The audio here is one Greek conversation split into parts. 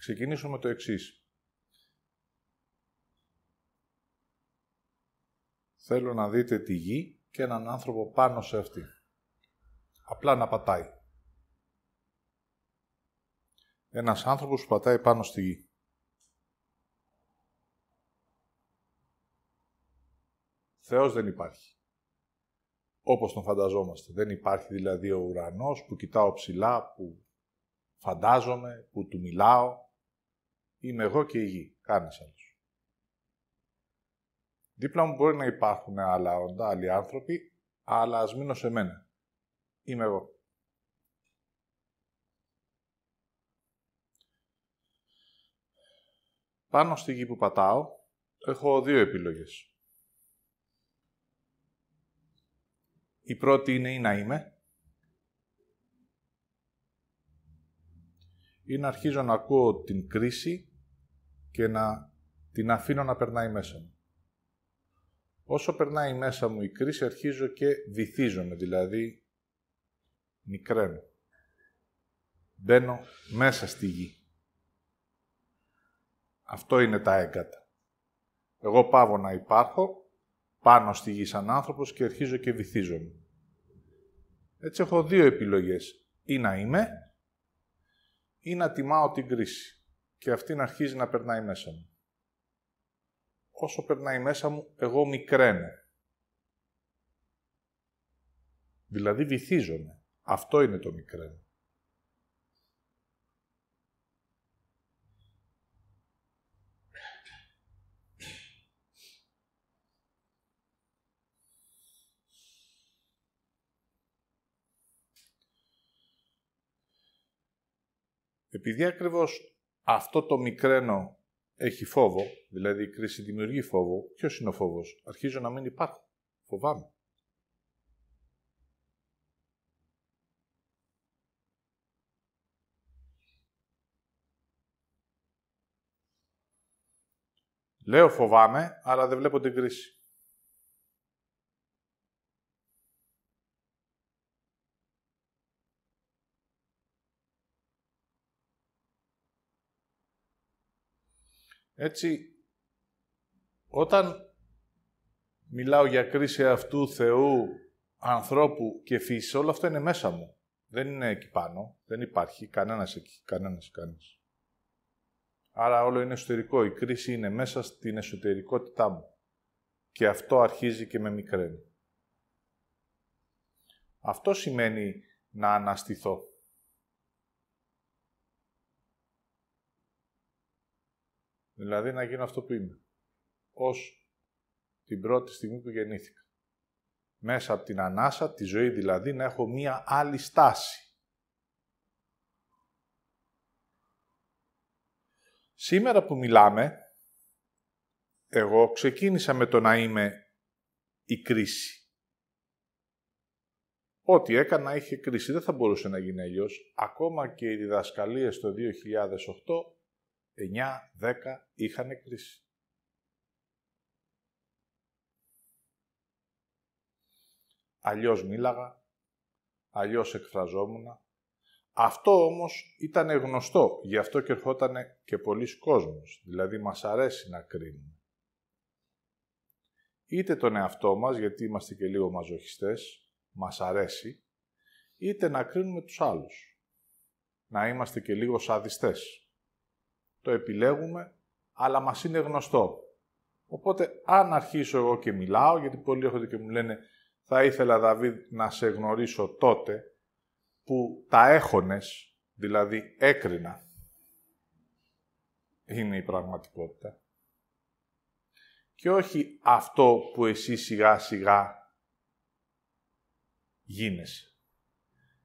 ξεκινήσω με το εξής. Θέλω να δείτε τη γη και έναν άνθρωπο πάνω σε αυτή. Απλά να πατάει. Ένας άνθρωπος που πατάει πάνω στη γη. Θεός δεν υπάρχει. Όπως τον φανταζόμαστε. Δεν υπάρχει δηλαδή ο ουρανός που κοιτάω ψηλά, που φαντάζομαι, που του μιλάω. Είμαι εγώ και η γη. Κάνεις άλλος. Δίπλα μου μπορεί να υπάρχουν άλλα όντα, άλλοι άνθρωποι, αλλά ας μείνω σε μένα. Είμαι εγώ. Πάνω στη γη που πατάω, έχω δύο επιλογές. Η πρώτη είναι ή να είμαι ή να αρχίζω να ακούω την κρίση και να την αφήνω να περνάει μέσα μου. Όσο περνάει μέσα μου η κρίση, αρχίζω και βυθίζομαι, δηλαδή μικραίνω. Μπαίνω μέσα στη γη. Αυτό είναι τα έγκατα. Εγώ πάω να υπάρχω πάνω στη γη σαν άνθρωπος και αρχίζω και βυθίζομαι. Έτσι έχω δύο επιλογές. Ή να είμαι ή να τιμάω την κρίση και αυτή να αρχίζει να περνάει μέσα μου. Όσο περνάει μέσα μου, εγώ μικραίνω. Δηλαδή βυθίζομαι. Αυτό είναι το μικραίνω. Επειδή ακριβώς αυτό το μικρένο έχει φόβο, δηλαδή η κρίση δημιουργεί φόβο, ποιος είναι ο φόβος; Αρχίζω να μην υπάρχω. Φοβάμαι. Λέω φοβάμαι, αλλά δεν βλέπω την κρίση. Έτσι, όταν μιλάω για κρίση αυτού Θεού, ανθρώπου και φύση, όλο αυτό είναι μέσα μου. Δεν είναι εκεί πάνω. Δεν υπάρχει κανένας εκεί. Κανένας, κανένας. Άρα όλο είναι εσωτερικό. Η κρίση είναι μέσα στην εσωτερικότητά μου. Και αυτό αρχίζει και με μικραίνει. Αυτό σημαίνει να αναστηθώ. Δηλαδή να γίνω αυτό που είμαι. Ως την πρώτη στιγμή που γεννήθηκα. Μέσα από την ανάσα, τη ζωή δηλαδή, να έχω μία άλλη στάση. Σήμερα που μιλάμε, εγώ ξεκίνησα με το να είμαι η κρίση. Ό,τι έκανα είχε κρίση. Δεν θα μπορούσε να γίνει αλλιώς. Ακόμα και οι διδασκαλίες το 2008 9, 10 είχαν κρίση. Αλλιώς μίλαγα, αλλιώς εκφραζόμουν. Αυτό όμως ήταν γνωστό, γι' αυτό και ερχόταν και πολλοί κόσμος, δηλαδή μας αρέσει να κρίνουμε. Είτε τον εαυτό μας, γιατί είμαστε και λίγο μαζοχιστές, μας αρέσει, είτε να κρίνουμε τους άλλους. Να είμαστε και λίγο σαδιστές το επιλέγουμε, αλλά μας είναι γνωστό. Οπότε, αν αρχίσω εγώ και μιλάω, γιατί πολλοί έρχονται και μου λένε «Θα ήθελα, Δαβίδ, να σε γνωρίσω τότε που τα έχονες, δηλαδή έκρινα, είναι η πραγματικότητα. Και όχι αυτό που εσύ σιγά σιγά γίνεσαι.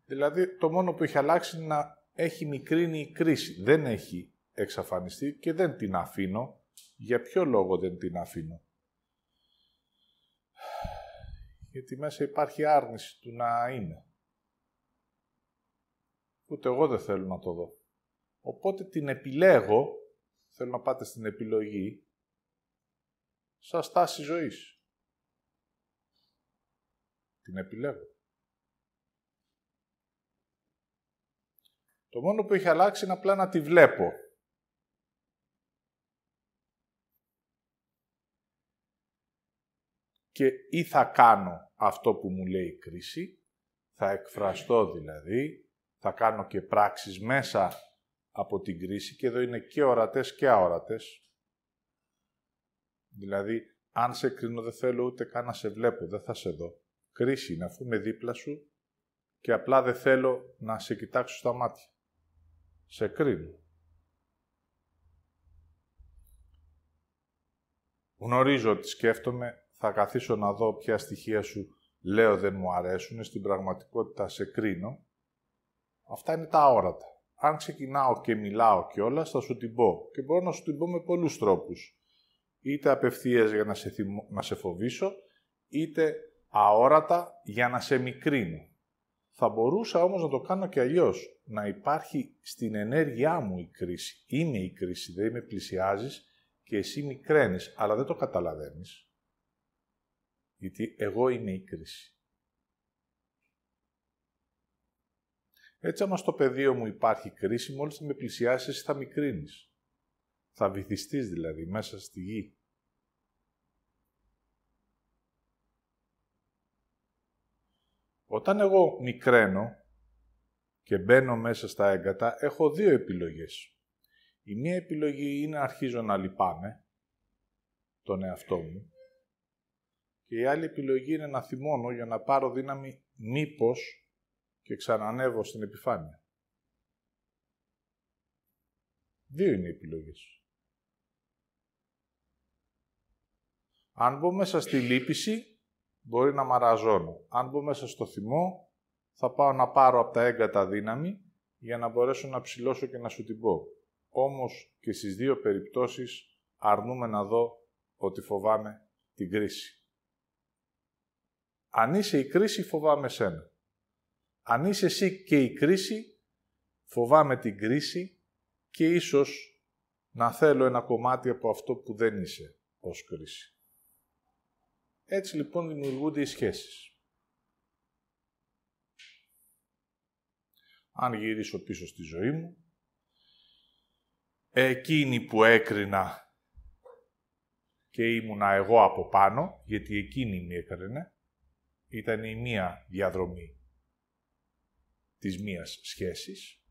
Δηλαδή, το μόνο που έχει αλλάξει είναι να έχει μικρύνει η κρίση. Δεν έχει εξαφανιστεί και δεν την αφήνω. Για ποιο λόγο δεν την αφήνω; Γιατί μέσα υπάρχει άρνηση του να είναι. Ούτε εγώ δεν θέλω να το δω. Οπότε την επιλέγω, θέλω να πάτε στην επιλογή, σαν στάση ζωής. Την επιλέγω. Το μόνο που έχει αλλάξει είναι απλά να τη βλέπω και ή θα κάνω αυτό που μου λέει η κρίση, θα εκφραστώ δηλαδή, θα κάνω και πράξεις μέσα από την κρίση και εδώ είναι και ορατές και αόρατες. Δηλαδή, αν σε κρίνω δεν θέλω ούτε καν να σε βλέπω, δεν θα σε δω. Κρίση είναι αφού είμαι δίπλα σου και απλά δεν θέλω να σε κοιτάξω στα μάτια. Σε κρίνω. Γνωρίζω ότι σκέφτομαι, θα καθίσω να δω ποια στοιχεία σου λέω δεν μου αρέσουν, στην πραγματικότητα σε κρίνω. Αυτά είναι τα όρατα. Αν ξεκινάω και μιλάω κιόλας, θα σου την πω. Και μπορώ να σου την πω με πολλούς τρόπους. Είτε απευθείας για να σε, να σε φοβήσω, είτε αόρατα για να σε μικρύνω. Θα μπορούσα όμως να το κάνω και αλλιώς. Να υπάρχει στην ενέργειά μου η κρίση. Είμαι η κρίση, δεν με πλησιάζεις και εσύ μικραίνεις, αλλά δεν το καταλαβαίνεις. Γιατί εγώ είμαι η κρίση. Έτσι, άμα στο πεδίο μου υπάρχει κρίση, μόλις θα με πλησιάσεις, εσύ θα μικρύνεις. Θα βυθιστείς δηλαδή μέσα στη γη. Όταν εγώ μικραίνω και μπαίνω μέσα στα έγκατα, έχω δύο επιλογές. Η μία επιλογή είναι να αρχίζω να λυπάμαι τον εαυτό μου και η άλλη επιλογή είναι να θυμώνω για να πάρω δύναμη μήπως και ξανανεύω στην επιφάνεια. Δύο είναι οι επιλογές. Αν μπω μέσα στη λύπηση, μπορεί να μαραζώνω. Αν μπω μέσα στο θυμό, θα πάω να πάρω από τα έγκατα δύναμη για να μπορέσω να ψηλώσω και να σου την πω. Όμως και στις δύο περιπτώσεις αρνούμε να δω ότι φοβάμαι την κρίση. Αν είσαι η κρίση, φοβάμαι σένα. Αν είσαι εσύ και η κρίση, φοβάμαι την κρίση και ίσως να θέλω ένα κομμάτι από αυτό που δεν είσαι ως κρίση. Έτσι λοιπόν δημιουργούνται οι σχέσεις. Αν γυρίσω πίσω στη ζωή μου, εκείνη που έκρινα και ήμουνα εγώ από πάνω, γιατί εκείνη με έκρινε, ήταν η μία διαδρομή της μίας σχέσης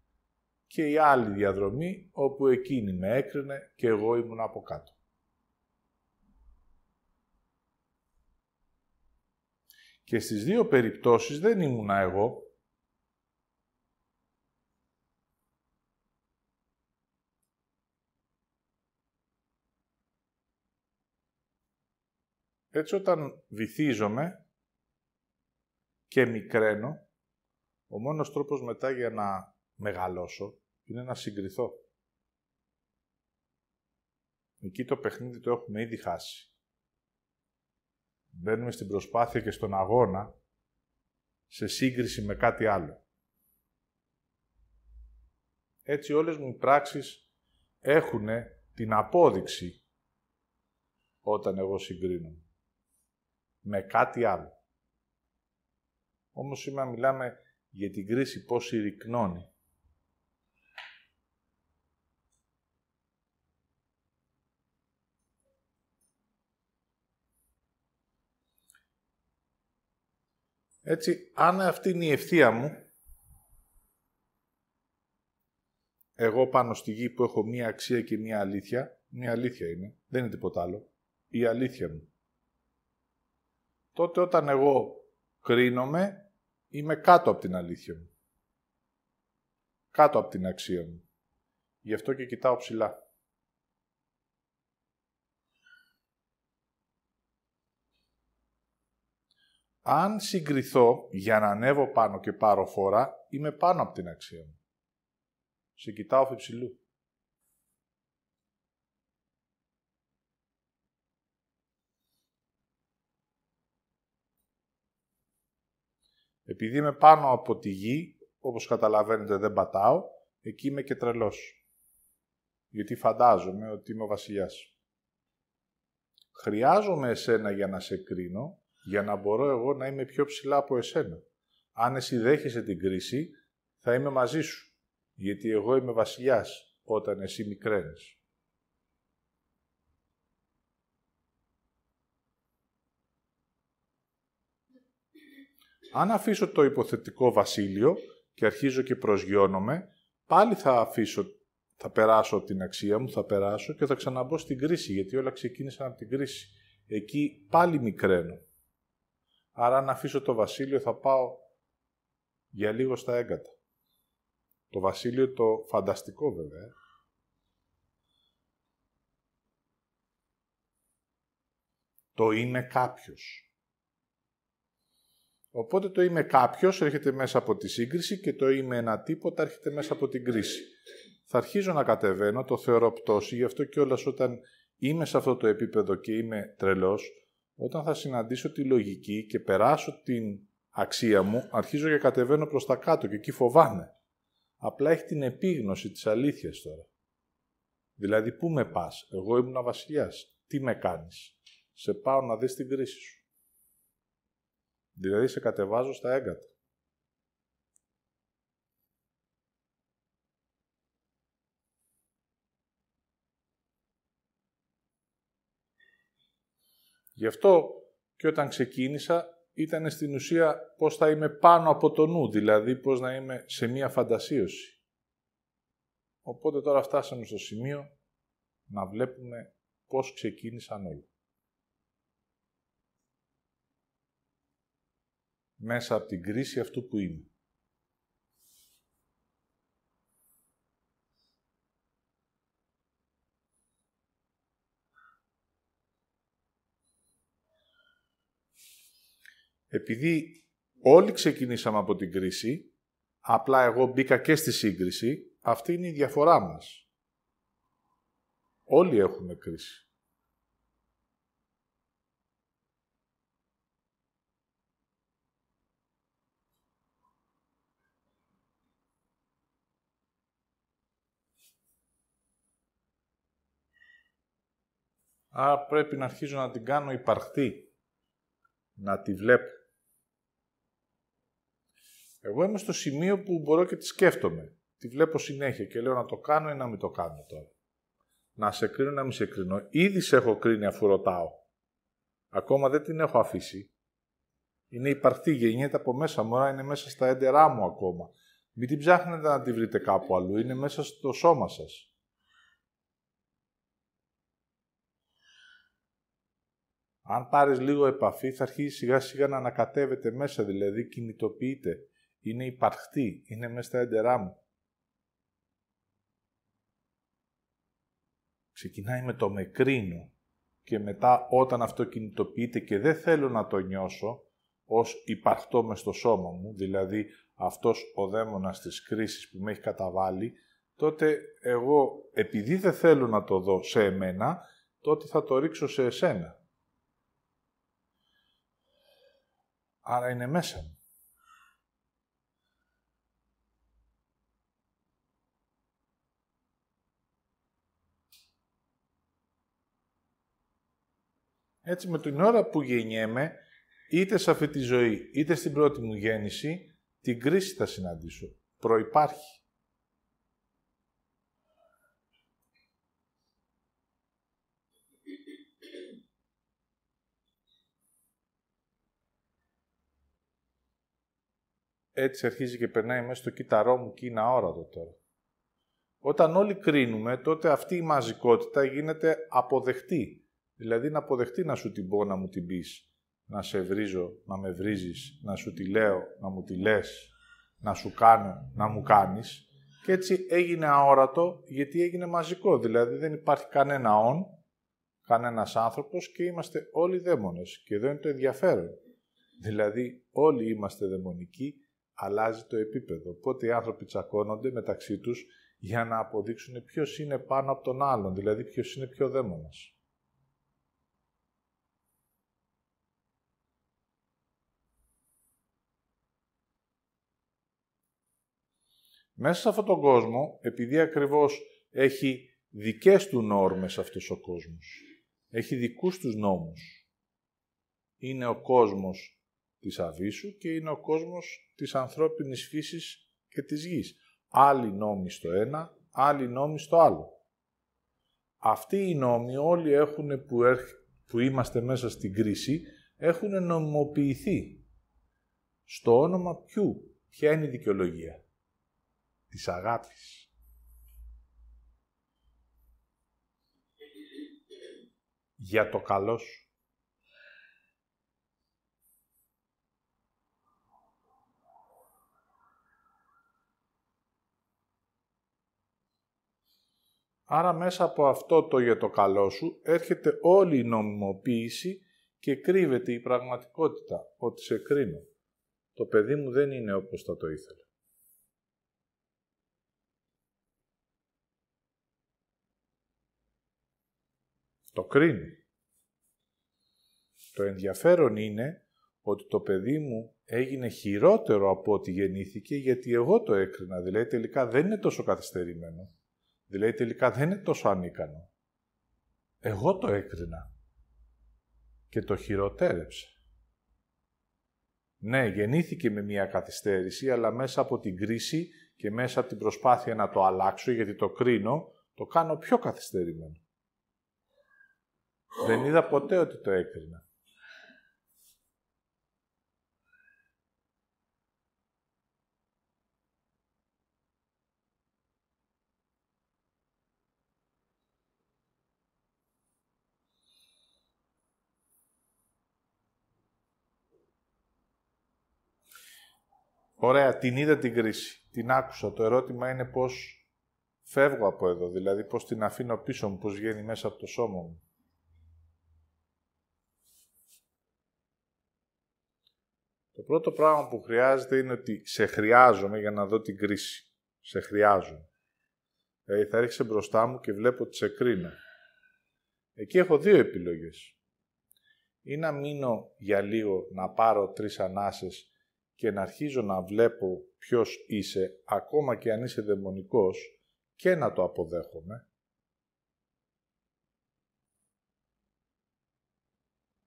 και η άλλη διαδρομή όπου εκείνη με έκρινε και εγώ ήμουν από κάτω. Και στις δύο περιπτώσεις δεν ήμουνα εγώ, Έτσι όταν βυθίζομαι και μικραίνω, ο μόνος τρόπος μετά για να μεγαλώσω είναι να συγκριθώ. Εκεί το παιχνίδι το έχουμε ήδη χάσει. Μπαίνουμε στην προσπάθεια και στον αγώνα σε σύγκριση με κάτι άλλο. Έτσι όλες μου οι πράξεις έχουν την απόδειξη όταν εγώ συγκρίνω με κάτι άλλο. Όμως σήμερα μιλάμε για την κρίση πώς συρρυκνώνει. Έτσι, αν αυτή είναι η ευθεία μου, εγώ πάνω στη γη που έχω μία αξία και μία αλήθεια, μία αλήθεια είναι, δεν είναι τίποτα άλλο, η αλήθεια μου τότε όταν εγώ κρίνομαι, είμαι κάτω από την αλήθεια μου. Κάτω από την αξία μου. Γι' αυτό και κοιτάω ψηλά. Αν συγκριθώ για να ανέβω πάνω και πάρω φορά, είμαι πάνω από την αξία μου. Σε κοιτάω φεψιλού. Επειδή είμαι πάνω από τη γη, όπως καταλαβαίνετε δεν πατάω, εκεί είμαι και τρελός. Γιατί φαντάζομαι ότι είμαι ο βασιλιάς. Χρειάζομαι εσένα για να σε κρίνω, για να μπορώ εγώ να είμαι πιο ψηλά από εσένα. Αν εσύ δέχεσαι την κρίση, θα είμαι μαζί σου. Γιατί εγώ είμαι βασιλιάς όταν εσύ μικραίνεις. Αν αφήσω το υποθετικό βασίλειο και αρχίζω και προσγειώνομαι, πάλι θα αφήσω, θα περάσω την αξία μου, θα περάσω και θα ξαναμπώ στην κρίση, γιατί όλα ξεκίνησαν από την κρίση. Εκεί πάλι μικραίνω. Άρα αν αφήσω το βασίλειο θα πάω για λίγο στα έγκατα. Το βασίλειο το φανταστικό βέβαια. Το είμαι κάποιος. Οπότε το είμαι κάποιος έρχεται μέσα από τη σύγκριση και το είμαι ένα τίποτα έρχεται μέσα από την κρίση. Θα αρχίζω να κατεβαίνω, το θεωρώ πτώση, γι' αυτό και όλας όταν είμαι σε αυτό το επίπεδο και είμαι τρελός, όταν θα συναντήσω τη λογική και περάσω την αξία μου, αρχίζω και κατεβαίνω προς τα κάτω και εκεί φοβάμαι. Απλά έχει την επίγνωση της αλήθειας τώρα. Δηλαδή, πού με πας, εγώ ήμουν βασιλιάς, τι με κάνεις; Σε πάω να δεις την κρίση σου. Δηλαδή, σε κατεβάζω στα έγκατα. Γι' αυτό και όταν ξεκίνησα ήταν στην ουσία πώς θα είμαι πάνω από το νου, δηλαδή πώς να είμαι σε μία φαντασίωση. Οπότε τώρα φτάσαμε στο σημείο να βλέπουμε πώς ξεκίνησαν όλοι. Μέσα από την κρίση αυτού που είμαι. Επειδή όλοι ξεκινήσαμε από την κρίση, απλά εγώ μπήκα και στη σύγκριση, αυτή είναι η διαφορά μας. Όλοι έχουμε κρίση. Άρα πρέπει να αρχίζω να την κάνω υπαρκτή. Να τη βλέπω. Εγώ είμαι στο σημείο που μπορώ και τη σκέφτομαι. Τη βλέπω συνέχεια και λέω να το κάνω ή να μην το κάνω τώρα. Να σε κρίνω ή να μην σε κρίνω. Ήδη σε έχω κρίνει αφού ρωτάω. Ακόμα δεν την έχω αφήσει. Είναι υπαρκτή, γεννιέται από μέσα μου, είναι μέσα στα έντερά μου ακόμα. Μην την ψάχνετε να τη βρείτε κάπου αλλού, είναι μέσα στο σώμα σας. Αν πάρεις λίγο επαφή, θα αρχίσει σιγά σιγά να ανακατεύεται μέσα, δηλαδή κινητοποιείται είναι υπαρχτή, είναι μέσα στα έντερά μου. Ξεκινάει με το με κρίνω και μετά όταν αυτό κινητοποιείται και δεν θέλω να το νιώσω ως υπαρχτό μες στο σώμα μου, δηλαδή αυτός ο δαίμονας της κρίσης που με έχει καταβάλει, τότε εγώ επειδή δεν θέλω να το δω σε εμένα, τότε θα το ρίξω σε εσένα. Άρα είναι μέσα μου. Έτσι με την ώρα που γεννιέμαι, είτε σε αυτή τη ζωή, είτε στην πρώτη μου γέννηση, την κρίση θα συναντήσω. Προϋπάρχει. Έτσι αρχίζει και περνάει μέσα στο κύτταρό μου και είναι αόρατο τώρα. Όταν όλοι κρίνουμε, τότε αυτή η μαζικότητα γίνεται αποδεκτή. Δηλαδή να αποδεχτεί να σου την πω, να μου την πεις, να σε βρίζω, να με βρίζεις, να σου τη λέω, να μου τη λες, να σου κάνω, να μου κάνεις. Και έτσι έγινε αόρατο γιατί έγινε μαζικό. Δηλαδή δεν υπάρχει κανένα όν, κανένας άνθρωπος και είμαστε όλοι δαίμονες. Και εδώ είναι το ενδιαφέρον. Δηλαδή όλοι είμαστε δαιμονικοί, αλλάζει το επίπεδο. Οπότε οι άνθρωποι τσακώνονται μεταξύ τους για να αποδείξουν ποιος είναι πάνω από τον άλλον, δηλαδή ποιος είναι πιο δαίμονας. Μέσα σε αυτόν τον κόσμο, επειδή ακριβώς έχει δικές του νόρμες αυτός ο κόσμος, έχει δικούς τους νόμους. Είναι ο κόσμος της Αβίσου και είναι ο κόσμος της ανθρώπινης φύσης και της γης. Άλλοι νόμοι στο ένα, άλλοι νόμοι στο άλλο. Αυτοί οι νόμοι όλοι έχουν που, που είμαστε μέσα στην κρίση, έχουν νομιμοποιηθεί. Στο όνομα ποιου, ποια είναι η δικαιολογία; Της αγάπης. Για το καλός σου. Άρα μέσα από αυτό το για το καλό σου έρχεται όλη η νομιμοποίηση και κρύβεται η πραγματικότητα ότι σε κρίνω. Το παιδί μου δεν είναι όπως θα το ήθελε. Το κρίνει. Το ενδιαφέρον είναι ότι το παιδί μου έγινε χειρότερο από ό,τι γεννήθηκε γιατί εγώ το έκρινα. Δηλαδή τελικά δεν είναι τόσο καθυστερημένο. Δηλαδή τελικά δεν είναι τόσο ανίκανο. Εγώ το έκρινα και το χειροτέρεψε. Ναι, γεννήθηκε με μια καθυστέρηση, αλλά μέσα από την κρίση και μέσα από την προσπάθεια να το αλλάξω, γιατί το κρίνω, το κάνω πιο καθυστερημένο. Δεν είδα ποτέ ότι το έκρινα. Ωραία, την είδα την κρίση. Την άκουσα. Το ερώτημα είναι πώς φεύγω από εδώ, δηλαδή πώς την αφήνω πίσω μου, πώς βγαίνει μέσα από το σώμα μου. Το πρώτο πράγμα που χρειάζεται είναι ότι σε χρειάζομαι για να δω την κρίση. Σε χρειάζομαι. Δηλαδή θα έρχεσαι μπροστά μου και βλέπω ότι σε κρίνω. Εκεί έχω δύο επιλογές. Ή να μείνω για λίγο, να πάρω τρεις ανάσες και να αρχίζω να βλέπω ποιος είσαι, ακόμα και αν είσαι δαιμονικός, και να το αποδέχομαι.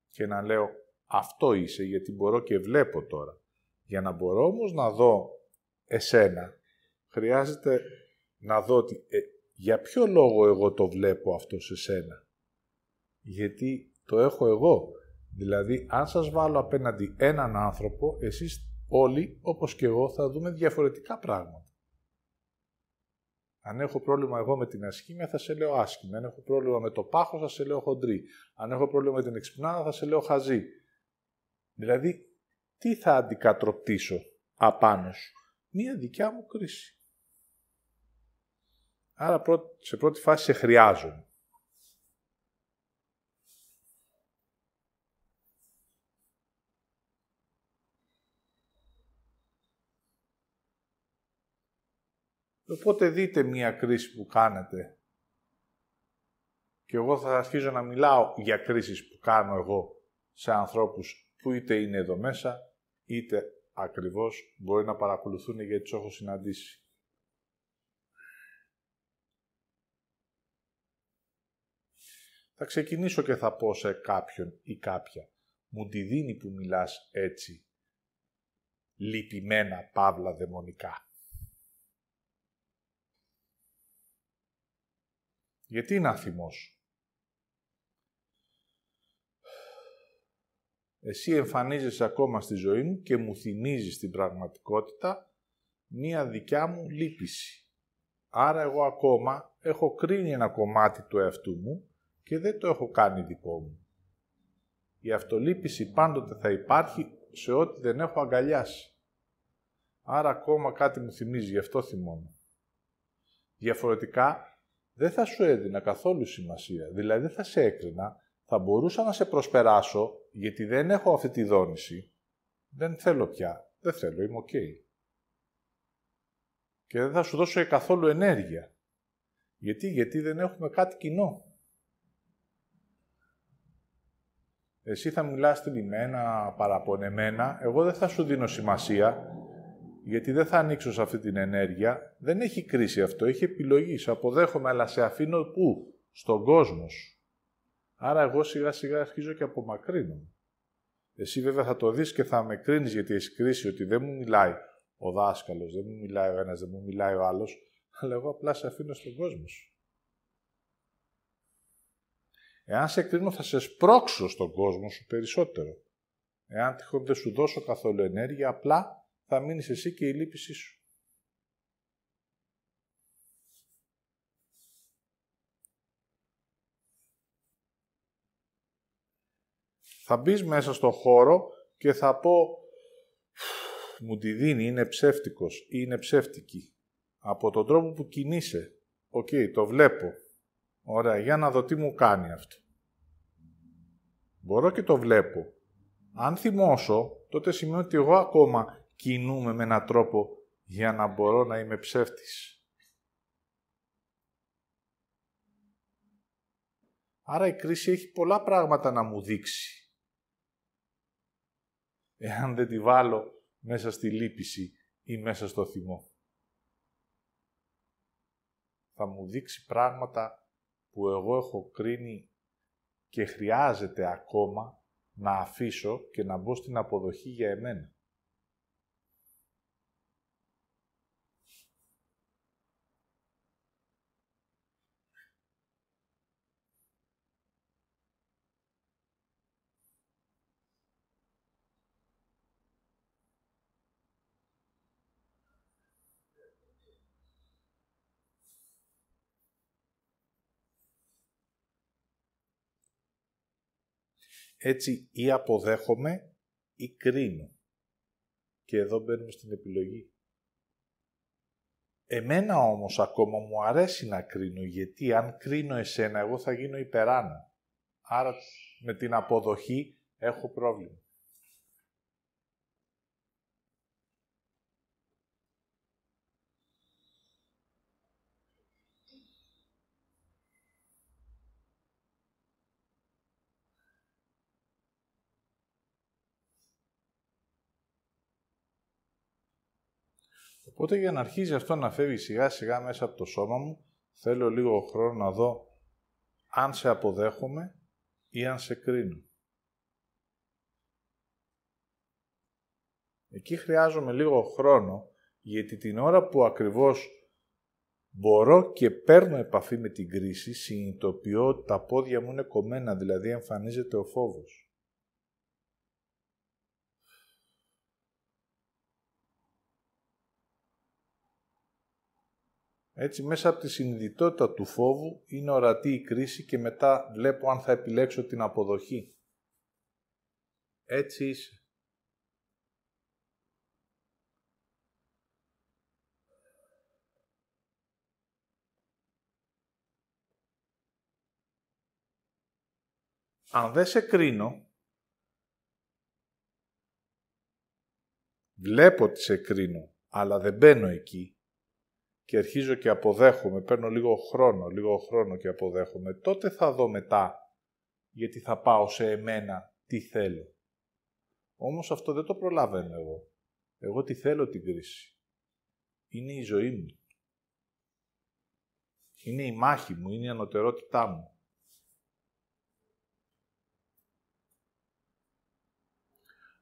Και να λέω, αυτό είσαι, γιατί μπορώ και βλέπω τώρα. Για να μπορώ όμως να δω εσένα, χρειάζεται να δω ότι, ε, για ποιο λόγο εγώ το βλέπω αυτό σε σένα. Γιατί το έχω εγώ. Δηλαδή, αν σας βάλω απέναντι έναν άνθρωπο, εσείς όλοι, όπως και εγώ, θα δούμε διαφορετικά πράγματα. Αν έχω πρόβλημα εγώ με την ασχήμια, θα σε λέω άσχημη. Αν έχω πρόβλημα με το πάχος, θα σε λέω χοντρή. Αν έχω πρόβλημα με την εξυπνάδα, θα σε λέω χαζή. Δηλαδή, τι θα αντικατροπτήσω απάνω σου; Μία δικιά μου κρίση. Άρα, σε πρώτη φάση σε χρειάζομαι. Οπότε δείτε μία κρίση που κάνετε και εγώ θα αρχίζω να μιλάω για κρίσεις που κάνω εγώ σε ανθρώπους που είτε είναι εδώ μέσα, είτε ακριβώς μπορεί να παρακολουθούν γιατί τους έχω συναντήσει. Θα ξεκινήσω και θα πω σε κάποιον ή κάποια. Μου τη δίνει που μιλάς έτσι, λυπημένα, παύλα, δαιμονικά. Γιατί είναι αθυμός. Εσύ εμφανίζεσαι ακόμα στη ζωή μου και μου θυμίζεις την πραγματικότητα μία δικιά μου λύπηση. Άρα εγώ ακόμα έχω κρίνει ένα κομμάτι του εαυτού μου και δεν το έχω κάνει δικό μου. Η αυτολύπηση πάντοτε θα υπάρχει σε ό,τι δεν έχω αγκαλιάσει. Άρα ακόμα κάτι μου θυμίζει, γι' αυτό θυμώνω. Διαφορετικά δεν θα σου έδινα καθόλου σημασία. Δηλαδή δεν θα σε έκρινα, θα μπορούσα να σε προσπεράσω, γιατί δεν έχω αυτή τη δόνηση. Δεν θέλω πια. Δεν θέλω, είμαι οκ. Και δεν θα σου δώσω καθόλου ενέργεια. Γιατί, γιατί δεν έχουμε κάτι κοινό. Εσύ θα μιλάς λιμένα, παραπονεμένα, εγώ δεν θα σου δίνω σημασία, γιατί δεν θα ανοίξω σε αυτή την ενέργεια. Δεν έχει κρίση αυτό, έχει επιλογή. Σε αποδέχομαι, αλλά σε αφήνω πού; Στον κόσμο σου. Άρα εγώ σιγά σιγά αρχίζω και απομακρύνω. Εσύ βέβαια θα το δεις και θα με κρίνεις γιατί έχεις κρίση ότι δεν μου μιλάει ο δάσκαλος, δεν μου μιλάει ο ένας, δεν μου μιλάει ο άλλος, αλλά εγώ απλά σε αφήνω στον κόσμο σου. Εάν σε κρίνω θα σε σπρώξω στον κόσμο σου περισσότερο. Εάν τυχόν δεν σου δώσω καθόλου ενέργεια, απλά θα μείνεις εσύ και η λύπησή σου. Θα μπεις μέσα στο χώρο και θα πω μου τη δίνει, είναι ψεύτικος ή είναι ψεύτικη. Από τον τρόπο που κινείσαι. Οκ, το βλέπω. Ωραία, για να δω τι μου κάνει αυτό. Μπορώ και το βλέπω. Αν θυμώσω, τότε σημαίνει ότι εγώ ακόμα κινούμαι με έναν τρόπο για να μπορώ να είμαι ψεύτης. Άρα η κρίση έχει πολλά πράγματα να μου δείξει. Εάν δεν τη βάλω μέσα στη λύπηση ή μέσα στο θυμό. Θα μου δείξει πράγματα που εγώ έχω κρίνει και χρειάζεται ακόμα να αφήσω και να μπω στην αποδοχή για εμένα. Έτσι ή αποδέχομαι ή κρίνω. Και εδώ μπαίνουμε στην επιλογή. Εμένα όμως ακόμα μου αρέσει να κρίνω, γιατί αν κρίνω εσένα, εγώ θα γίνω υπεράνω. Άρα με την αποδοχή έχω πρόβλημα. Οπότε για να αρχίζει αυτό να φεύγει σιγά σιγά μέσα από το σώμα μου, θέλω λίγο χρόνο να δω αν σε αποδέχομαι ή αν σε κρίνω. Εκεί χρειάζομαι λίγο χρόνο, γιατί την ώρα που ακριβώς μπορώ και παίρνω επαφή με την κρίση, συνειδητοποιώ ότι τα πόδια μου είναι κομμένα, δηλαδή εμφανίζεται ο φόβος. Έτσι, μέσα από τη συνειδητότητα του φόβου είναι ορατή η κρίση και μετά βλέπω αν θα επιλέξω την αποδοχή. Έτσι είσαι. Αν δεν σε κρίνω, βλέπω ότι σε κρίνω, αλλά δεν μπαίνω εκεί, και αρχίζω και αποδέχομαι, παίρνω λίγο χρόνο, λίγο χρόνο και αποδέχομαι, τότε θα δω μετά, γιατί θα πάω σε εμένα τι θέλω. Όμως αυτό δεν το προλαβαίνω εγώ. Εγώ τι θέλω την κρίση. Είναι η ζωή μου. Είναι η μάχη μου, είναι η ανωτερότητά μου.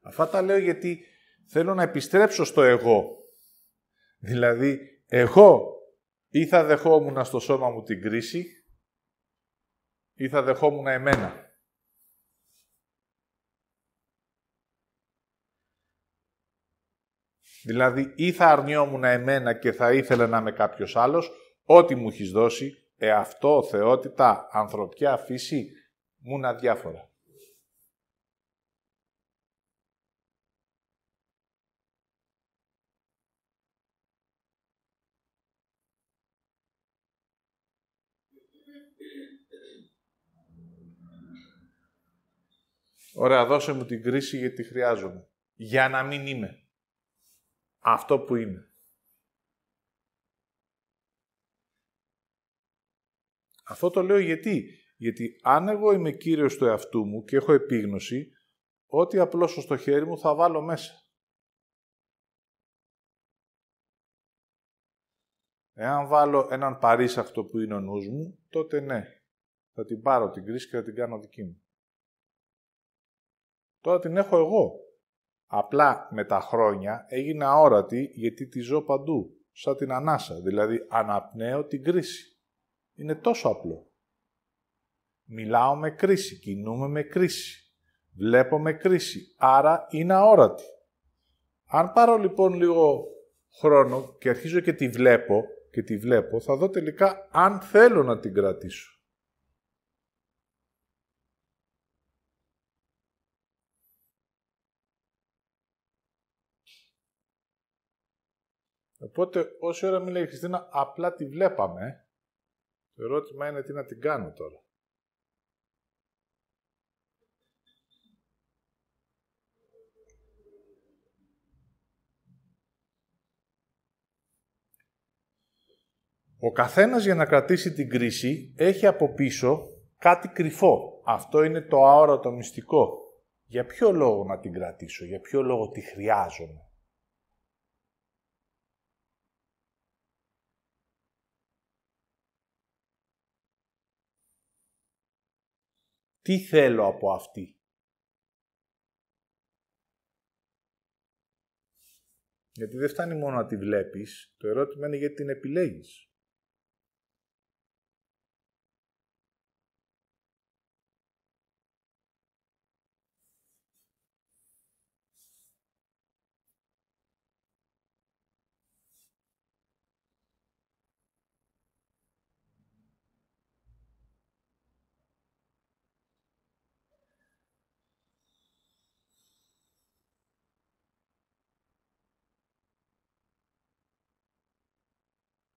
Αυτά τα λέω γιατί θέλω να επιστρέψω στο εγώ. Δηλαδή, εγώ ή θα δεχόμουν στο σώμα μου την κρίση ή θα δεχόμουν εμένα. Δηλαδή, ή θα αρνιόμουν εμένα και θα ήθελα να είμαι κάποιος άλλος, ό,τι μου έχεις δώσει, εαυτό, θεότητα, ανθρωπιά, φύση, μου είναι Ωραία, δώσε μου την κρίση γιατί χρειάζομαι. Για να μην είμαι. Αυτό που είμαι. Αυτό το λέω γιατί. Γιατί αν εγώ είμαι κύριος του εαυτού μου και έχω επίγνωση, ό,τι απλώσω στο χέρι μου θα βάλω μέσα. Εάν βάλω έναν παρήσαχτο που είναι ο νους μου, τότε ναι. Θα την πάρω την κρίση και θα την κάνω δική μου. Τώρα την έχω εγώ. Απλά με τα χρόνια έγινε αόρατη γιατί τη ζω παντού, σαν την ανάσα, δηλαδή αναπνέω την κρίση. Είναι τόσο απλό. Μιλάω με κρίση, κινούμε με κρίση. Βλέπω με κρίση, άρα είναι αόρατη. Αν πάρω λοιπόν λίγο χρόνο και αρχίζω και τη βλέπω, και τη βλέπω, θα δω τελικά αν θέλω να την κρατήσω. Οπότε, όση ώρα μιλάει η Χριστίνα, απλά τη βλέπαμε. Το ερώτημα είναι τι να την κάνω τώρα. Ο καθένας για να κρατήσει την κρίση έχει από πίσω κάτι κρυφό. Αυτό είναι το αόρατο μυστικό. Για ποιο λόγο να την κρατήσω, για ποιο λόγο τη χρειάζομαι; Τι θέλω από αυτή; Γιατί δεν φτάνει μόνο να τη βλέπεις, το ερώτημα είναι γιατί την επιλέγεις.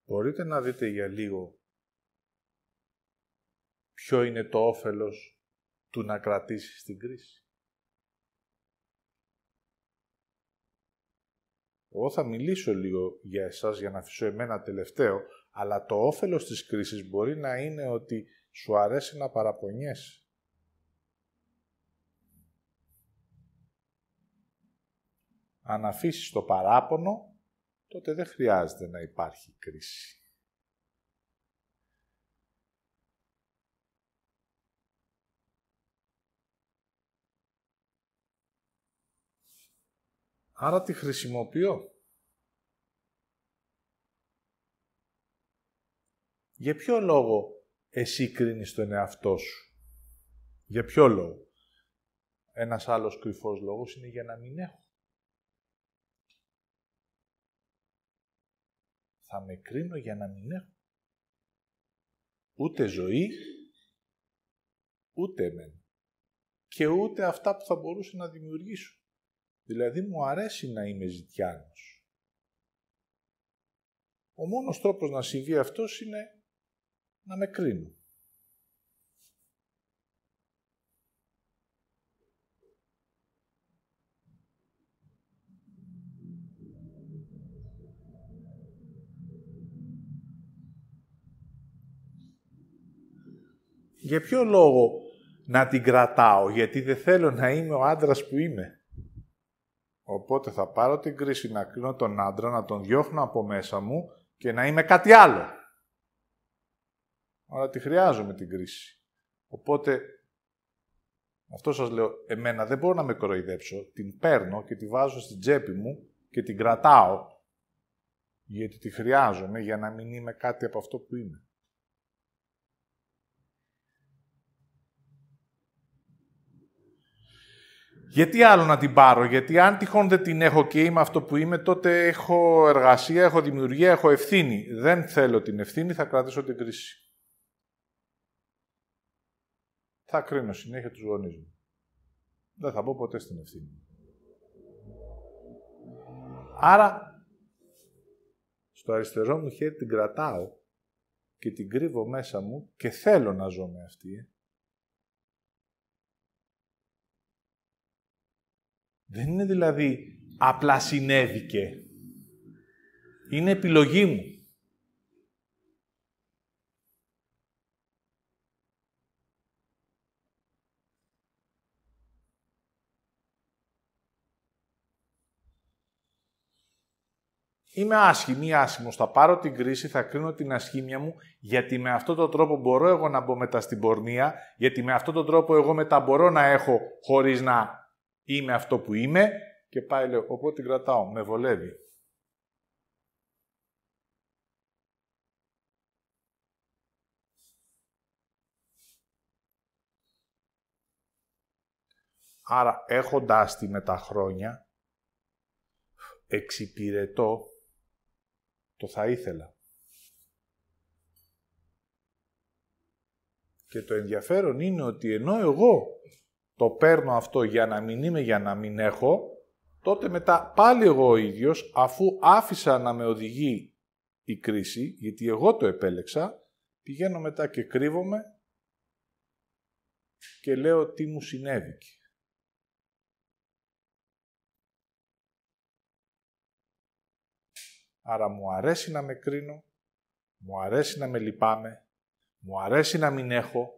Μπορείτε να δείτε για λίγο ποιο είναι το όφελος του να κρατήσεις την κρίση. Εγώ θα μιλήσω λίγο για εσάς για να αφήσω εμένα τελευταίο, αλλά το όφελος της κρίσης μπορεί να είναι ότι σου αρέσει να παραπονιέσαι. Αν αφήσεις το παράπονο, τότε δεν χρειάζεται να υπάρχει κρίση. Άρα τη χρησιμοποιώ. Για ποιο λόγο εσύ κρίνεις τον εαυτό σου; Για ποιο λόγο; Ένας άλλος κρυφός λόγος είναι για να μην έχω. Θα με κρίνω για να μην έχω. Ούτε ζωή, ούτε εμένα. Και ούτε αυτά που θα μπορούσε να δημιουργήσω. Δηλαδή μου αρέσει να είμαι ζητιάνος. Ο μόνος τρόπος να συμβεί αυτός είναι να με κρίνω. Για ποιο λόγο να την κρατάω, γιατί δεν θέλω να είμαι ο άντρας που είμαι. Οπότε θα πάρω την κρίση να κρίνω τον άντρα, να τον διώχνω από μέσα μου και να είμαι κάτι άλλο. Αλλά τη χρειάζομαι την κρίση. Οπότε, αυτό σας λέω, εμένα δεν μπορώ να με κοροϊδέψω. Την παίρνω και τη βάζω στην τσέπη μου και την κρατάω. Γιατί τη χρειάζομαι για να μην είμαι κάτι από αυτό που είμαι. Γιατί άλλο να την πάρω, γιατί αν τυχόν δεν την έχω και είμαι αυτό που είμαι, τότε έχω εργασία, έχω δημιουργία, έχω ευθύνη. Δεν θέλω την ευθύνη, θα κρατήσω την κρίση. Θα κρίνω συνέχεια τους γονείς μου. Δεν θα πω ποτέ στην ευθύνη. Άρα, στο αριστερό μου χέρι την κρατάω και την κρύβω μέσα μου και θέλω να ζω με αυτή. Δεν είναι δηλαδή απλά συνέβηκε. Είναι επιλογή μου. Είμαι άσχημη ή άσχημος, θα πάρω την κρίση, θα κρίνω την ασχήμια μου, γιατί με αυτόν τον τρόπο μπορώ εγώ να μπω μετά στην πορνεία, γιατί με αυτόν τον τρόπο εγώ μετά μπορώ να έχω χωρίς να Είμαι αυτό που είμαι και πάει λέω, οπότε την κρατάω, με βολεύει. Άρα, έχοντάς τη με τα χρόνια, εξυπηρετώ το θα ήθελα. Και το ενδιαφέρον είναι ότι ενώ εγώ το παίρνω αυτό για να μην είμαι, για να μην έχω, τότε μετά πάλι εγώ ο ίδιος, αφού άφησα να με οδηγεί η κρίση, γιατί εγώ το επέλεξα, πηγαίνω μετά και κρύβομαι και λέω τι μου συνέβηκε. Άρα μου αρέσει να με κρίνω, μου αρέσει να με λυπάμαι, μου αρέσει να μην έχω,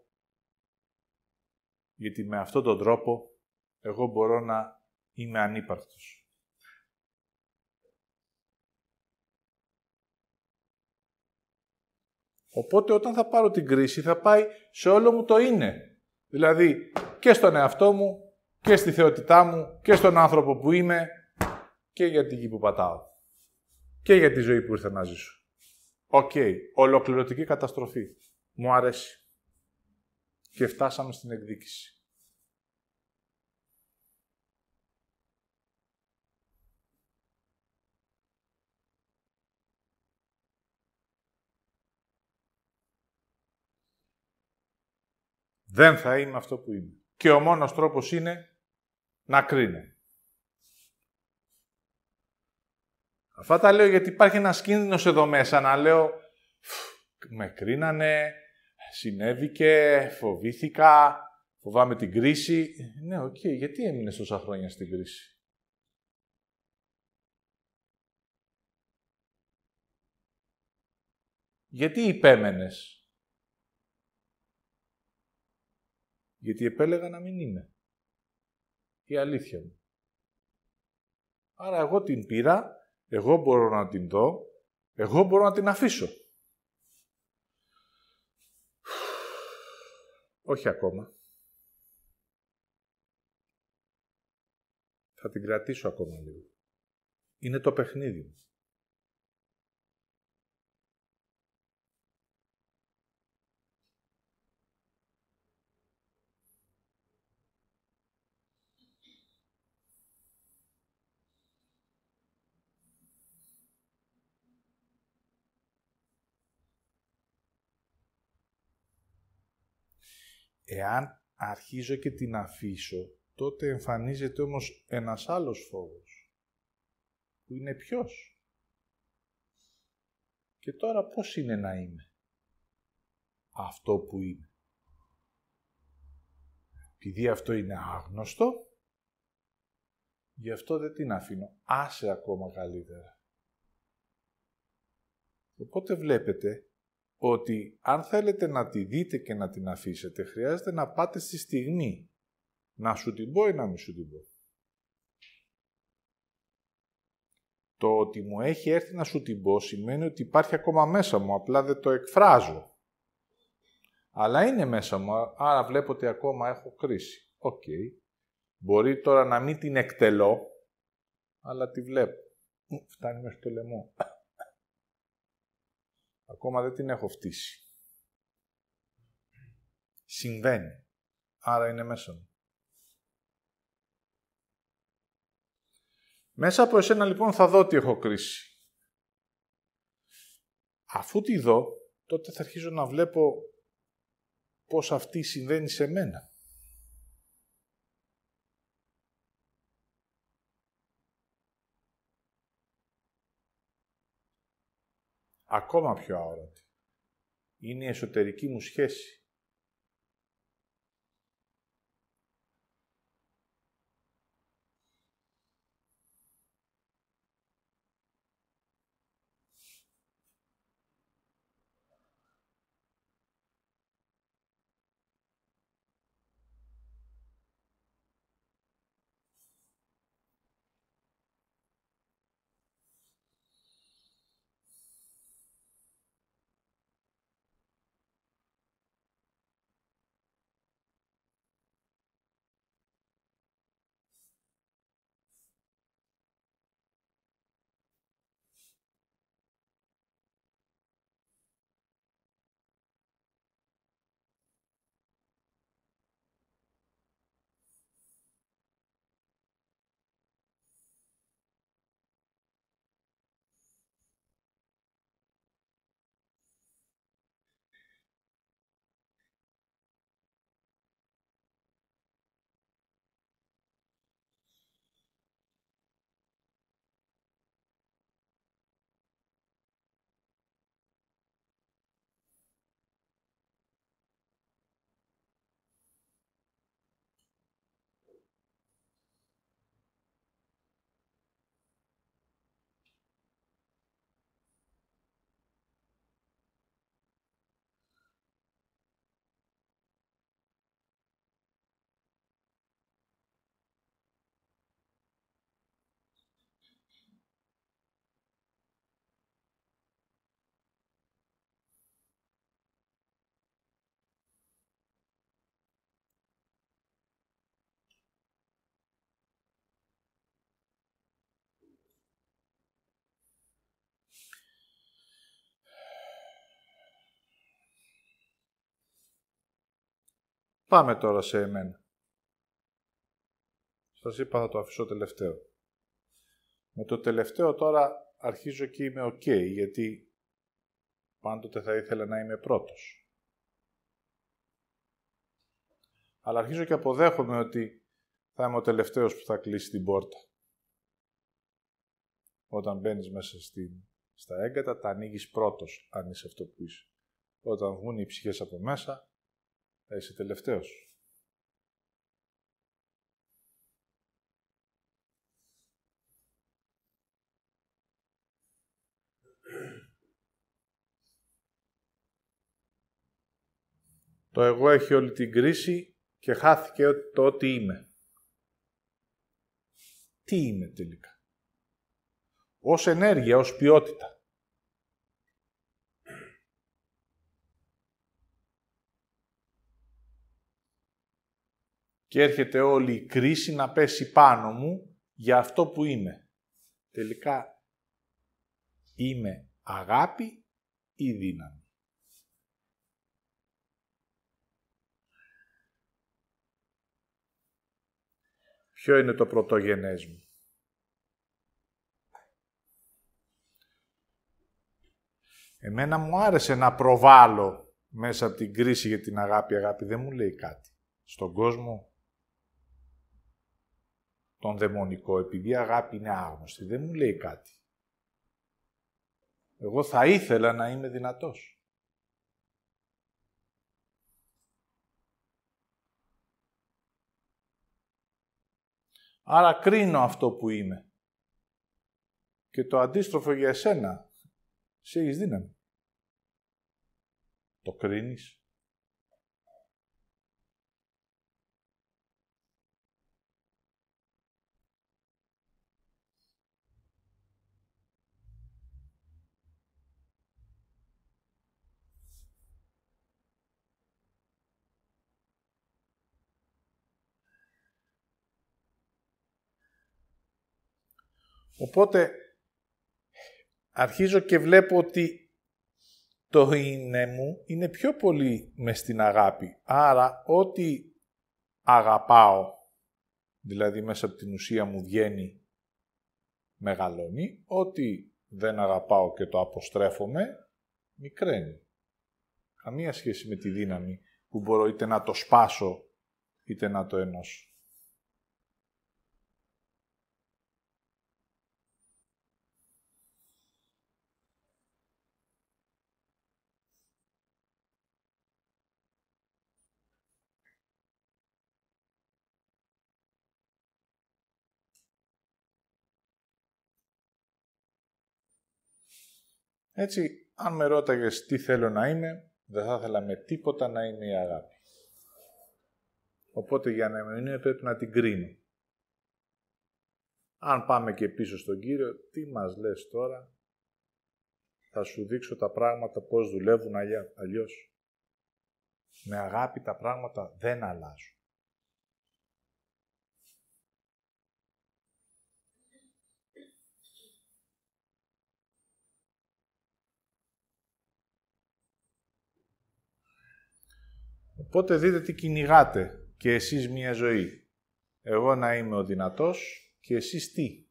γιατί με αυτόν τον τρόπο εγώ μπορώ να είμαι ανύπαρκτος. Οπότε όταν θα πάρω την κρίση θα πάει σε όλο μου το είναι. Δηλαδή και στον εαυτό μου και στη θεότητά μου και στον άνθρωπο που είμαι και για τη γη που πατάω. Και για τη ζωή που ήρθα να ζήσω. OK. Okay. Ολοκληρωτική καταστροφή. Μου αρέσει. Και φτάσαμε στην εκδίκηση. Δεν θα είμαι αυτό που είμαι. Και ο μόνος τρόπος είναι να κρίνω. Αυτά τα λέω γιατί υπάρχει ένας κίνδυνος εδώ μέσα να λέω με κρίνανε, συνέβηκε, φοβήθηκα, φοβάμαι την κρίση. Ναι, OK, okay. γιατί έμεινες τόσα χρόνια στην κρίση; Γιατί υπέμενες; Γιατί επέλεγα να μην είμαι. Η αλήθεια μου. Άρα εγώ την πήρα, εγώ μπορώ να την δω, εγώ μπορώ να την αφήσω. Όχι ακόμα. Θα την κρατήσω ακόμα λίγο. Είναι το παιχνίδι μου. Εάν αρχίζω και την αφήσω, τότε εμφανίζεται όμως ένας άλλος φόβος, που είναι ποιος; Και τώρα πώς είναι να είμαι αυτό που είμαι; Επειδή αυτό είναι άγνωστο, γι' αυτό δεν την αφήνω. Άσε ακόμα καλύτερα. Οπότε βλέπετε ότι αν θέλετε να τη δείτε και να την αφήσετε, χρειάζεται να πάτε στη στιγμή. Να σου την πω ή να μην σου την πω. Το ότι μου έχει έρθει να σου την πω σημαίνει ότι υπάρχει ακόμα μέσα μου, απλά δεν το εκφράζω. Αλλά είναι μέσα μου, άρα βλέπω ότι ακόμα έχω κρίση. Οκ. Μπορεί τώρα να μην την εκτελώ, αλλά τη βλέπω. Φτάνει μέχρι το λαιμό. Ακόμα δεν την έχω φτύσει. Συμβαίνει. Άρα είναι μέσα μου. Μέσα από εσένα λοιπόν θα δω τι έχω κρίση. Αφού τη δω, τότε θα αρχίσω να βλέπω πώς αυτή συμβαίνει σε μένα. Ακόμα πιο αόρατη. Είναι η εσωτερική μου σχέση. Πάμε τώρα σε εμένα. Σας είπα θα το αφήσω τελευταίο. Με το τελευταίο τώρα αρχίζω και είμαι ok, γιατί πάντοτε θα ήθελα να είμαι πρώτος. Αλλά αρχίζω και αποδέχομαι ότι θα είμαι ο τελευταίος που θα κλείσει την πόρτα. Όταν μπαίνεις μέσα στην, στα έγκατα, τα ανοίγεις πρώτος, αν είσαι αυτό που είσαι. Όταν βγουν οι ψυχές από μέσα, θα είσαι τελευταίος. Το εγώ έχει όλη την κρίση και χάθηκε το ότι είμαι. Τι είμαι τελικά. Ως ενέργεια, ως ποιότητα. Και έρχεται όλη η κρίση να πέσει πάνω μου για αυτό που είμαι. Τελικά είμαι αγάπη ή δύναμη. Ποιο είναι το πρωτογενές μου; Εμένα μου άρεσε να προβάλλω μέσα από την κρίση για την αγάπη. Αγάπη δεν μου λέει κάτι. Στον κόσμο τον δαιμονικό, επειδή η αγάπη είναι άγνωστη, δεν μου λέει κάτι. Εγώ θα ήθελα να είμαι δυνατός. Άρα κρίνω αυτό που είμαι. Και το αντίστροφο για εσένα. Σε έχεις δύναμη. Το κρίνεις. Οπότε αρχίζω και βλέπω ότι το είναι μου είναι πιο πολύ μες στην αγάπη. Άρα ό,τι αγαπάω, δηλαδή μέσα από την ουσία μου βγαίνει, μεγαλώνει. Ό,τι δεν αγαπάω και το αποστρέφομαι, μικραίνει. Καμία σχέση με τη δύναμη που μπορώ είτε να το σπάσω, είτε να το ενώσω. Έτσι, αν με ρώταγες τι θέλω να είμαι, δεν θα ήθελα με τίποτα να είναι η αγάπη. Οπότε για να είναι πρέπει να την κρίνω. Αν πάμε και πίσω στον Κύριο, τι μας λες τώρα, θα σου δείξω τα πράγματα πώς δουλεύουν αλλιώς. Με αγάπη τα πράγματα δεν αλλάζουν. Οπότε δείτε τι κυνηγάτε και εσείς μία ζωή. Εγώ να είμαι ο δυνατός και εσείς τι.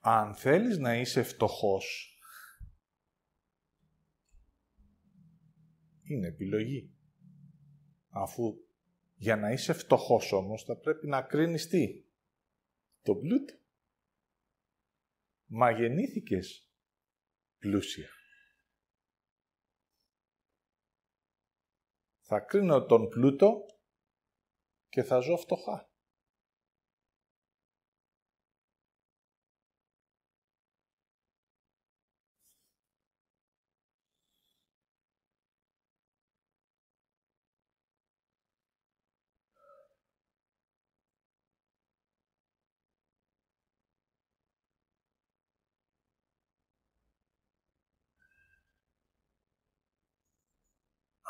Αν θέλεις να είσαι φτωχός, είναι επιλογή. Αφού για να είσαι φτωχός όμως θα πρέπει να κρίνεις τι; Το πλούτο. Μα γεννήθηκες πλούσια. Θα κρίνω τον πλούτο και θα ζω φτωχά.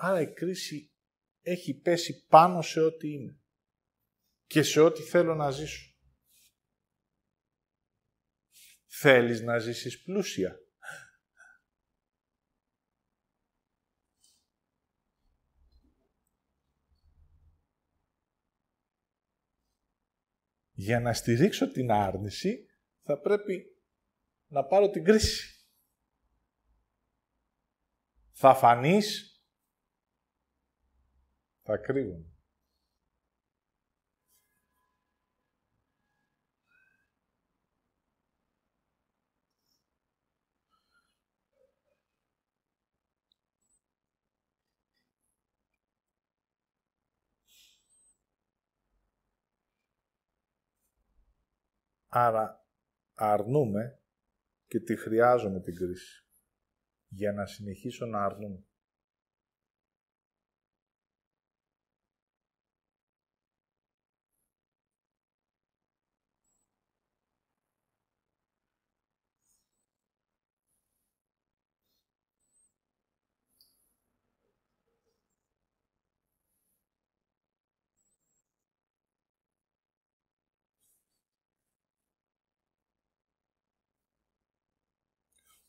Άρα η κρίση έχει πέσει πάνω σε ό,τι είναι και σε ό,τι θέλω να ζήσω. Θέλεις να ζήσεις πλούσια. Για να στηρίξω την άρνηση θα πρέπει να πάρω την κρίση. Θα φανείς, θα κρύβουν. Άρα αρνούμε και τη χρειάζομαι την κρίση για να συνεχίσω να αρνούμε.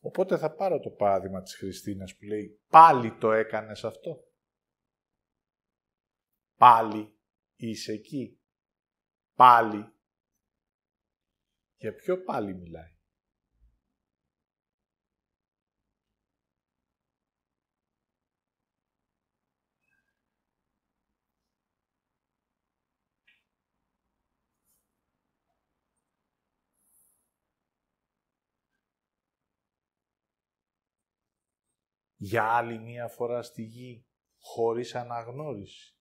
Οπότε θα πάρω το παράδειγμα της Χριστίνας που λέει «Πάλι το έκανες αυτό». Πάλι είσαι εκεί. Πάλι. Για ποιο πάλι μιλάει. Για άλλη μία φορά στη γη, χωρίς αναγνώριση.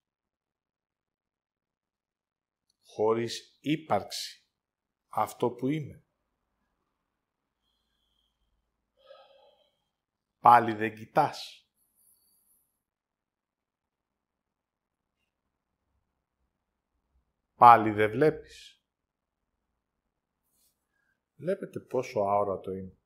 Χωρίς ύπαρξη. Αυτό που είμαι. Πάλι δεν κοιτάς. Πάλι δεν βλέπεις. Βλέπετε πόσο αόρατο είναι.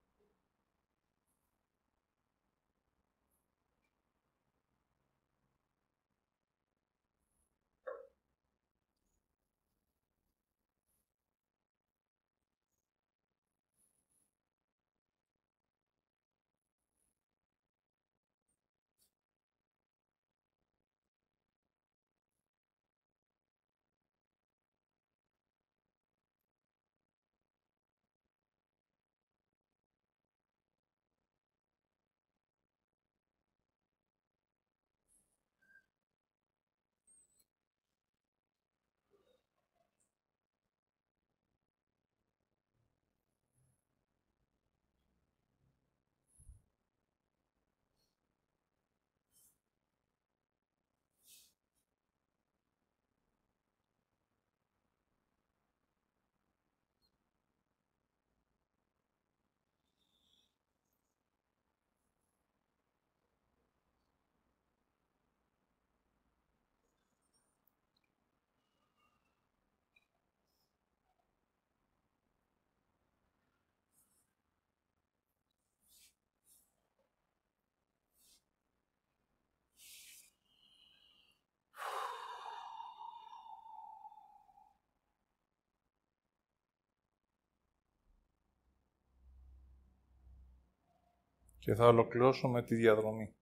Και θα ολοκληρώσω με τη διαδρομή.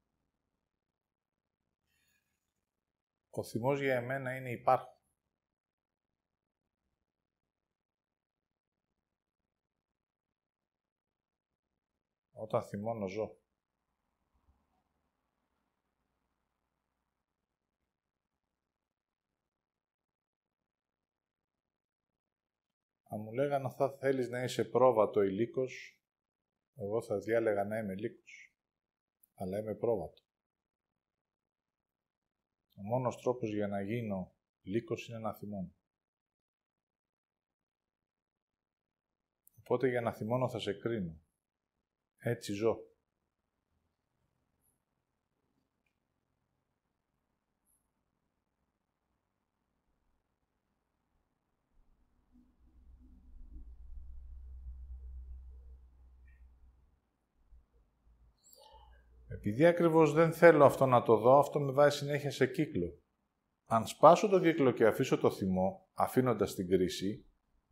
Ο θυμός για εμένα είναι υπάρχον. Όταν θυμώνω ζω. Αν μου λέγανε θα θέλεις να είσαι πρόβατο ηλίκος, εγώ θα διάλεγα να είμαι λύκος, αλλά είμαι πρόβατο. Ο μόνος τρόπος για να γίνω λύκος είναι να θυμώνω. Οπότε για να θυμώνω θα σε κρίνω. Έτσι ζω. Επειδή ακριβώς δεν θέλω αυτό να το δω, αυτό με βάζει συνέχεια σε κύκλο. Αν σπάσω το κύκλο και αφήσω το θυμό, αφήνοντας την κρίση,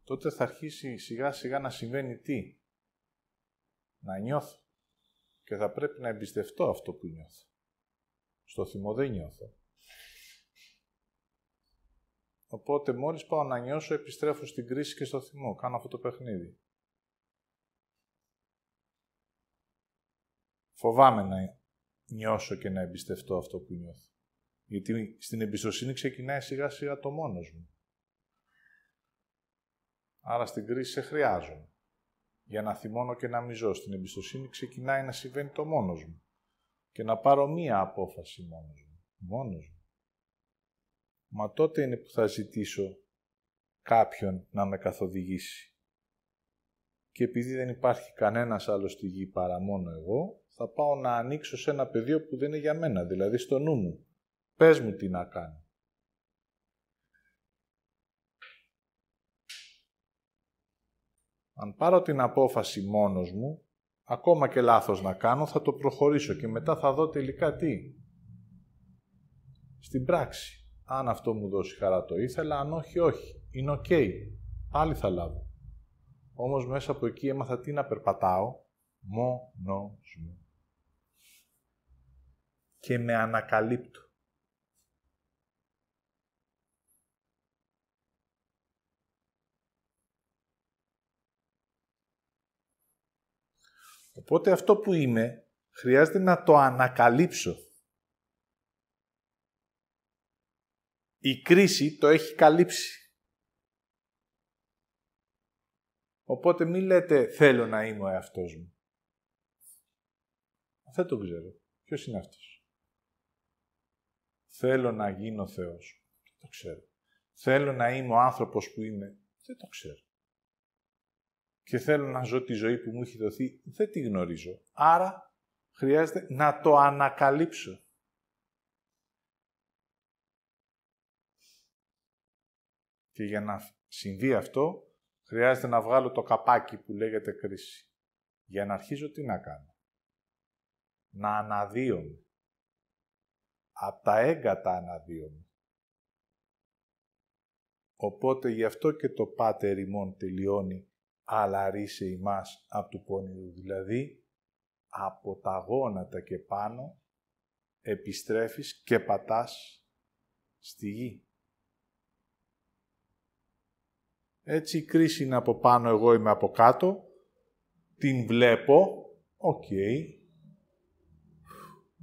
τότε θα αρχίσει σιγά σιγά να συμβαίνει τι; Να νιώθω. Και θα πρέπει να εμπιστευτώ αυτό που νιώθω. Στο θυμό δεν νιώθω. Οπότε μόλις πάω να νιώσω, επιστρέφω στην κρίση και στο θυμό. Κάνω αυτό το παιχνίδι. Φοβάμαι να νιώσω και να εμπιστευτώ αυτό που νιώθω. Γιατί στην εμπιστοσύνη ξεκινάει σιγά σιγά το μόνος μου. Άρα στην κρίση σε χρειάζομαι. Για να θυμώνω και να μιζώ. Στην εμπιστοσύνη ξεκινάει να συμβαίνει το μόνος μου. Και να πάρω μία απόφαση μόνος μου. Μόνος μου. Μα τότε είναι που θα ζητήσω κάποιον να με καθοδηγήσει. Και επειδή δεν υπάρχει κανένας άλλος στη γη παρά μόνο εγώ, θα πάω να ανοίξω σε ένα πεδίο που δεν είναι για μένα, δηλαδή στο νου μου. Πες μου τι να κάνω. Αν πάρω την απόφαση μόνος μου, ακόμα και λάθος να κάνω, θα το προχωρήσω και μετά θα δω τελικά τι. Στην πράξη. Αν αυτό μου δώσει χαρά το ήθελα, αν όχι, όχι. Είναι οκ. Πάλι θα λάβω. Όμως μέσα από εκεί έμαθα τι να περπατάω, μόνος μου. Και με ανακαλύπτω. Οπότε αυτό που είμαι χρειάζεται να το ανακαλύψω. Η κρίση το έχει καλύψει. Οπότε μην λέτε θέλω να είμαι ο εαυτός μου. Δεν το ξέρω. Ποιος είναι αυτός; Θέλω να γίνω Θεός. Δεν το ξέρω. Θέλω να είμαι ο άνθρωπος που είμαι. Δεν το ξέρω και θέλω να ζω τη ζωή που μου έχει δοθεί, δεν τη γνωρίζω. Άρα χρειάζεται να το ανακαλύψω. Και για να συμβεί αυτό, χρειάζεται να βγάλω το καπάκι που λέγεται κρίση. Για να αρχίζω τι να κάνω. Να αναδύομαι. Από τα έγκατα αναδύομαι. Οπότε γι' αυτό και το πάτερ ημών τελειώνει αλλά ρίσε ημάς από του πόνηρου. Δηλαδή, από τα γόνατα και πάνω επιστρέφεις και πατάς στη γη. Έτσι η κρίση είναι από πάνω, εγώ είμαι από κάτω. Την βλέπω, οκ.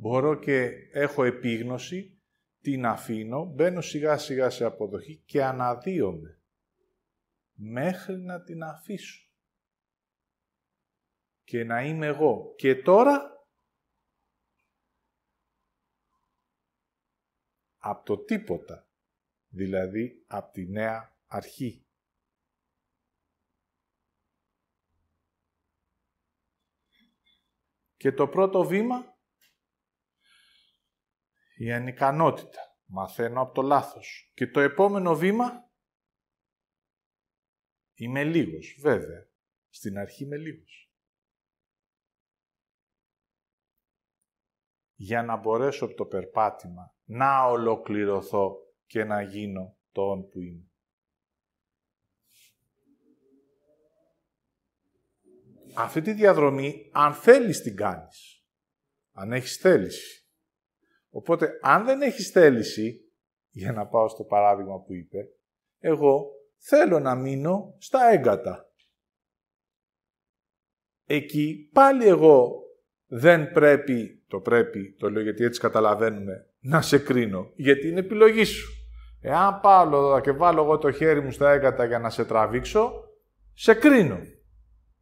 Μπορώ και έχω επίγνωση, την αφήνω, μπαίνω σιγά σιγά σε αποδοχή και αναδύομαι μέχρι να την αφήσω. Και να είμαι εγώ. Και τώρα, από το τίποτα, δηλαδή από τη νέα αρχή. Και το πρώτο βήμα, η ανικανότητα. Μαθαίνω από το λάθος. Και το επόμενο βήμα, Είμαι λίγος, βέβαια. Στην αρχή είμαι λίγος. Για να μπορέσω από το περπάτημα να ολοκληρωθώ και να γίνω το όν που είμαι. Αυτή τη διαδρομή, αν θέλεις την κάνεις. Αν έχεις θέληση. Οπότε, αν δεν έχεις θέληση, για να πάω στο παράδειγμα που είπε, εγώ θέλω να μείνω στα έγκατα. Εκεί πάλι εγώ δεν πρέπει, το πρέπει, το λέω γιατί έτσι καταλαβαίνουμε, να σε κρίνω, γιατί είναι επιλογή σου. Εάν πάω και βάλω εγώ το χέρι μου στα έγκατα για να σε τραβήξω, σε κρίνω.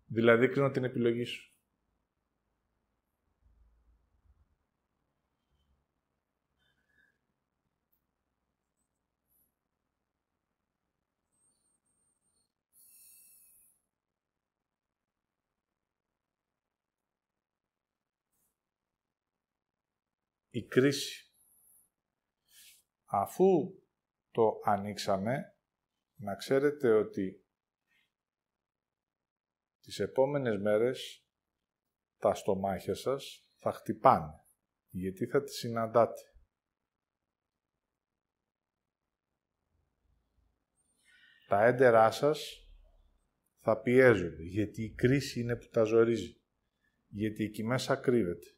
Δηλαδή κρίνω την επιλογή σου. Η κρίση. Αφού το ανοίξαμε, να ξέρετε ότι τις επόμενες μέρες τα στομάχια σας θα χτυπάνε. Γιατί θα τη συναντάτε. Τα έντερά σας θα πιέζονται, γιατί η κρίση είναι που τα ζορίζει. Γιατί εκεί μέσα κρύβεται.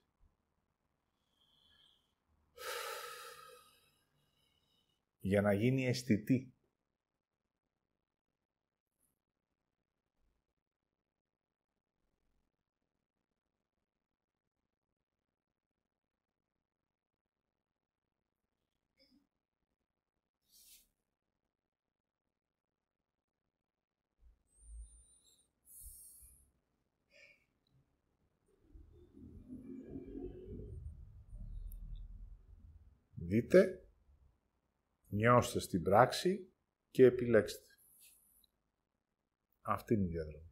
Για να γίνει αισθητή. Δείτε, νιώστε στην πράξη και επιλέξτε. Αυτή είναι η διαδρομή.